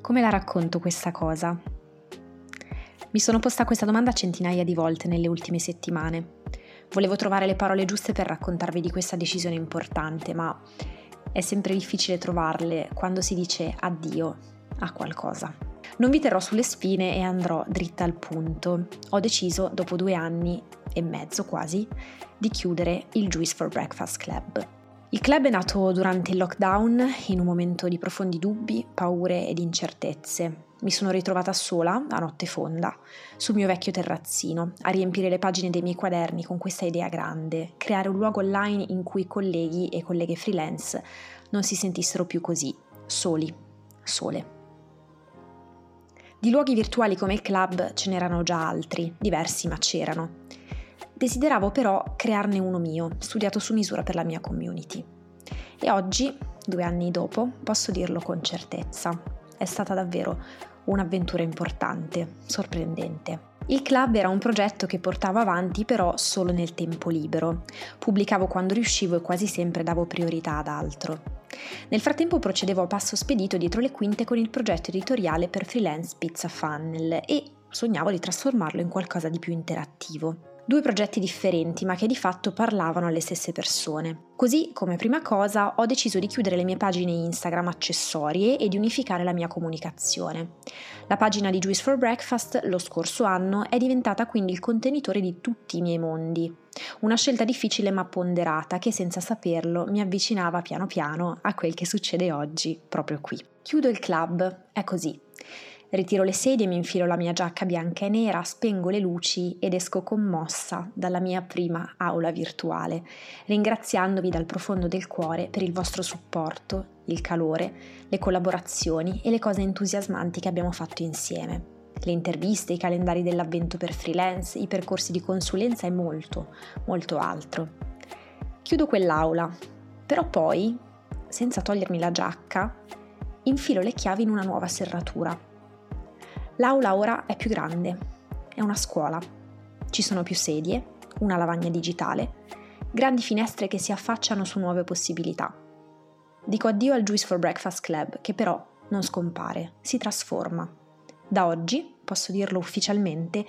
Come la racconto questa cosa? Mi sono posta questa domanda centinaia di volte nelle ultime settimane. Volevo trovare le parole giuste per raccontarvi di questa decisione importante, ma è sempre difficile trovarle quando si dice addio a qualcosa. Non vi terrò sulle spine e andrò dritta al punto. Ho deciso, dopo due anni e mezzo quasi, di chiudere il Juice for Breakfast Club. Il club è nato durante il lockdown, in un momento di profondi dubbi, paure ed incertezze. Mi sono ritrovata sola, a notte fonda, sul mio vecchio terrazzino, a riempire le pagine dei miei quaderni con questa idea grande, creare un luogo online in cui colleghi e colleghe freelance non si sentissero più così, soli, sole. Di luoghi virtuali come il club ce n'erano già altri, diversi ma c'erano. Desideravo però crearne uno mio, studiato su misura per la mia community. E oggi, due anni dopo, posso dirlo con certezza. È stata davvero un'avventura importante, sorprendente. Il club era un progetto che portavo avanti però solo nel tempo libero. Pubblicavo quando riuscivo e quasi sempre davo priorità ad altro. Nel frattempo procedevo a passo spedito dietro le quinte con il progetto editoriale per freelance Pizza Funnel e sognavo di trasformarlo in qualcosa di più interattivo. Due progetti differenti ma che di fatto parlavano alle stesse persone. Così, come prima cosa, ho deciso di chiudere le mie pagine Instagram accessorie e di unificare la mia comunicazione. La pagina di Juice for Breakfast lo scorso anno è diventata quindi il contenitore di tutti i miei mondi. Una scelta difficile ma ponderata che senza saperlo mi avvicinava piano piano a quel che succede oggi, proprio qui. Chiudo il club, è così. Ritiro le sedie, mi infilo la mia giacca bianca e nera, spengo le luci ed esco commossa dalla mia prima aula virtuale, ringraziandovi dal profondo del cuore per il vostro supporto, il calore, le collaborazioni e le cose entusiasmanti che abbiamo fatto insieme. Le interviste, i calendari dell'avvento per freelance, i percorsi di consulenza e molto, molto altro. Chiudo quell'aula, però poi, senza togliermi la giacca, infilo le chiavi in una nuova serratura L'aula ora è più grande, è una scuola. Ci sono più sedie, una lavagna digitale, grandi finestre che si affacciano su nuove possibilità. Dico addio al Juice for Breakfast Club, che però non scompare, si trasforma. Da oggi, posso dirlo ufficialmente,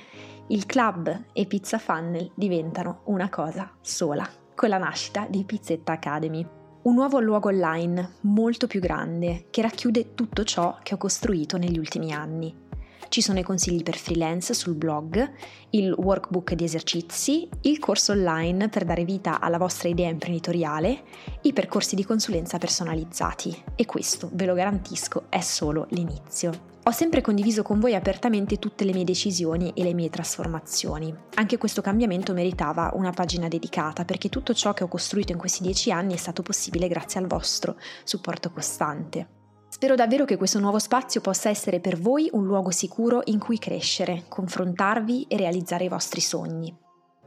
il club e Pizza Funnel diventano una cosa sola, con la nascita di Pizzetta Academy. Un nuovo luogo online molto più grande che racchiude tutto ciò che ho costruito negli ultimi anni. Ci sono i consigli per freelance sul blog, il workbook di esercizi, il corso online per dare vita alla vostra idea imprenditoriale, i percorsi di consulenza personalizzati. E questo, ve lo garantisco, è solo l'inizio. Ho sempre condiviso con voi apertamente tutte le mie decisioni e le mie trasformazioni. Anche questo cambiamento meritava una pagina dedicata perché tutto ciò che ho costruito in questi dieci anni è stato possibile grazie al vostro supporto costante. Spero davvero che questo nuovo spazio possa essere per voi un luogo sicuro in cui crescere, confrontarvi e realizzare i vostri sogni.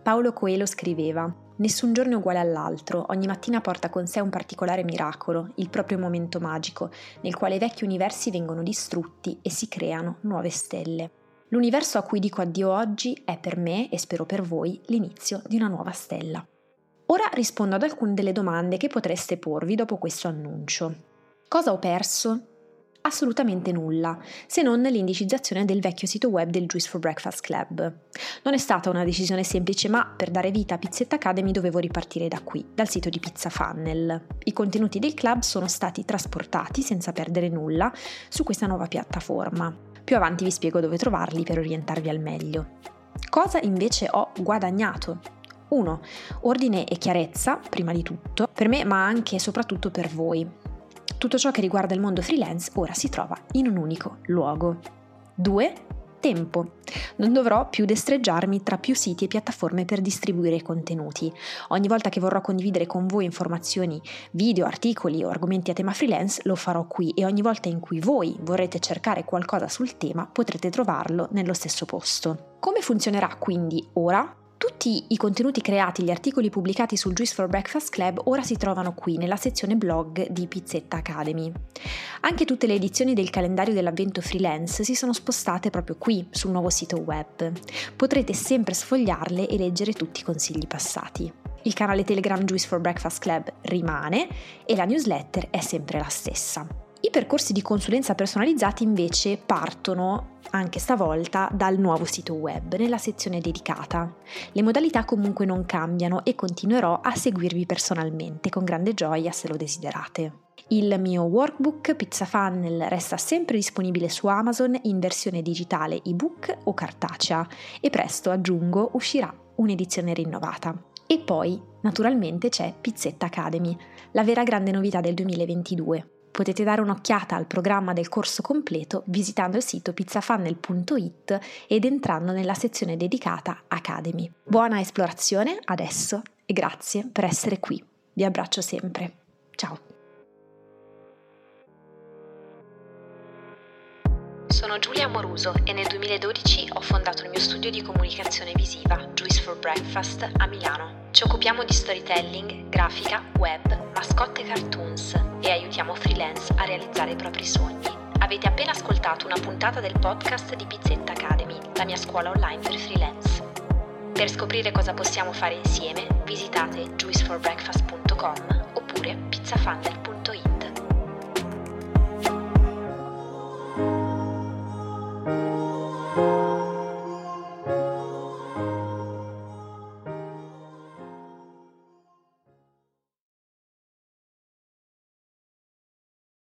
Paolo Coelho scriveva: Nessun giorno è uguale all'altro, ogni mattina porta con sé un particolare miracolo, il proprio momento magico, nel quale vecchi universi vengono distrutti e si creano nuove stelle. L'universo a cui dico addio oggi è per me, e spero per voi, l'inizio di una nuova stella. Ora rispondo ad alcune delle domande che potreste porvi dopo questo annuncio. Cosa ho perso? Assolutamente nulla, se non l'indicizzazione del vecchio sito web del Juice for Breakfast Club. Non è stata una decisione semplice, ma per dare vita a Pizzetta Academy dovevo ripartire da qui, dal sito di Pizza Funnel. I contenuti del club sono stati trasportati senza perdere nulla su questa nuova piattaforma. Più avanti vi spiego dove trovarli per orientarvi al meglio. Cosa invece ho guadagnato? 1. Ordine e chiarezza, prima di tutto, per me ma anche e soprattutto per voi tutto ciò che riguarda il mondo freelance ora si trova in un unico luogo. 2. Tempo. Non dovrò più destreggiarmi tra più siti e piattaforme per distribuire contenuti. Ogni volta che vorrò condividere con voi informazioni, video, articoli o argomenti a tema freelance, lo farò qui e ogni volta in cui voi vorrete cercare qualcosa sul tema potrete trovarlo nello stesso posto. Come funzionerà quindi ora? Tutti i contenuti creati, gli articoli pubblicati sul Juice for Breakfast Club ora si trovano qui nella sezione blog di Pizzetta Academy. Anche tutte le edizioni del calendario dell'avvento freelance si sono spostate proprio qui sul nuovo sito web. Potrete sempre sfogliarle e leggere tutti i consigli passati. Il canale Telegram Juice for Breakfast Club rimane e la newsletter è sempre la stessa. Percorsi di consulenza personalizzati invece partono anche stavolta dal nuovo sito web nella sezione dedicata. Le modalità comunque non cambiano e continuerò a seguirvi personalmente con grande gioia se lo desiderate. Il mio workbook Pizza Funnel resta sempre disponibile su Amazon in versione digitale ebook o cartacea e presto aggiungo uscirà un'edizione rinnovata. E poi, naturalmente, c'è Pizzetta Academy, la vera grande novità del 2022 Potete dare un'occhiata al programma del corso completo visitando il sito pizzafunnel.it ed entrando nella sezione dedicata Academy. Buona esplorazione adesso e grazie per essere qui. Vi abbraccio sempre. Ciao. Sono Giulia Amoruso e nel 2012 ho fondato il mio studio di comunicazione visiva, Juice Breakfast, a Milano. Ci occupiamo di storytelling, grafica, web, mascotte e cartoons e aiutiamo freelance a realizzare i propri sogni. Avete appena ascoltato una puntata del podcast di Pizzetta Academy, la mia scuola online per freelance. Per scoprire cosa possiamo fare insieme, visitate juiceforbreakfast.com oppure pizzafunnel.com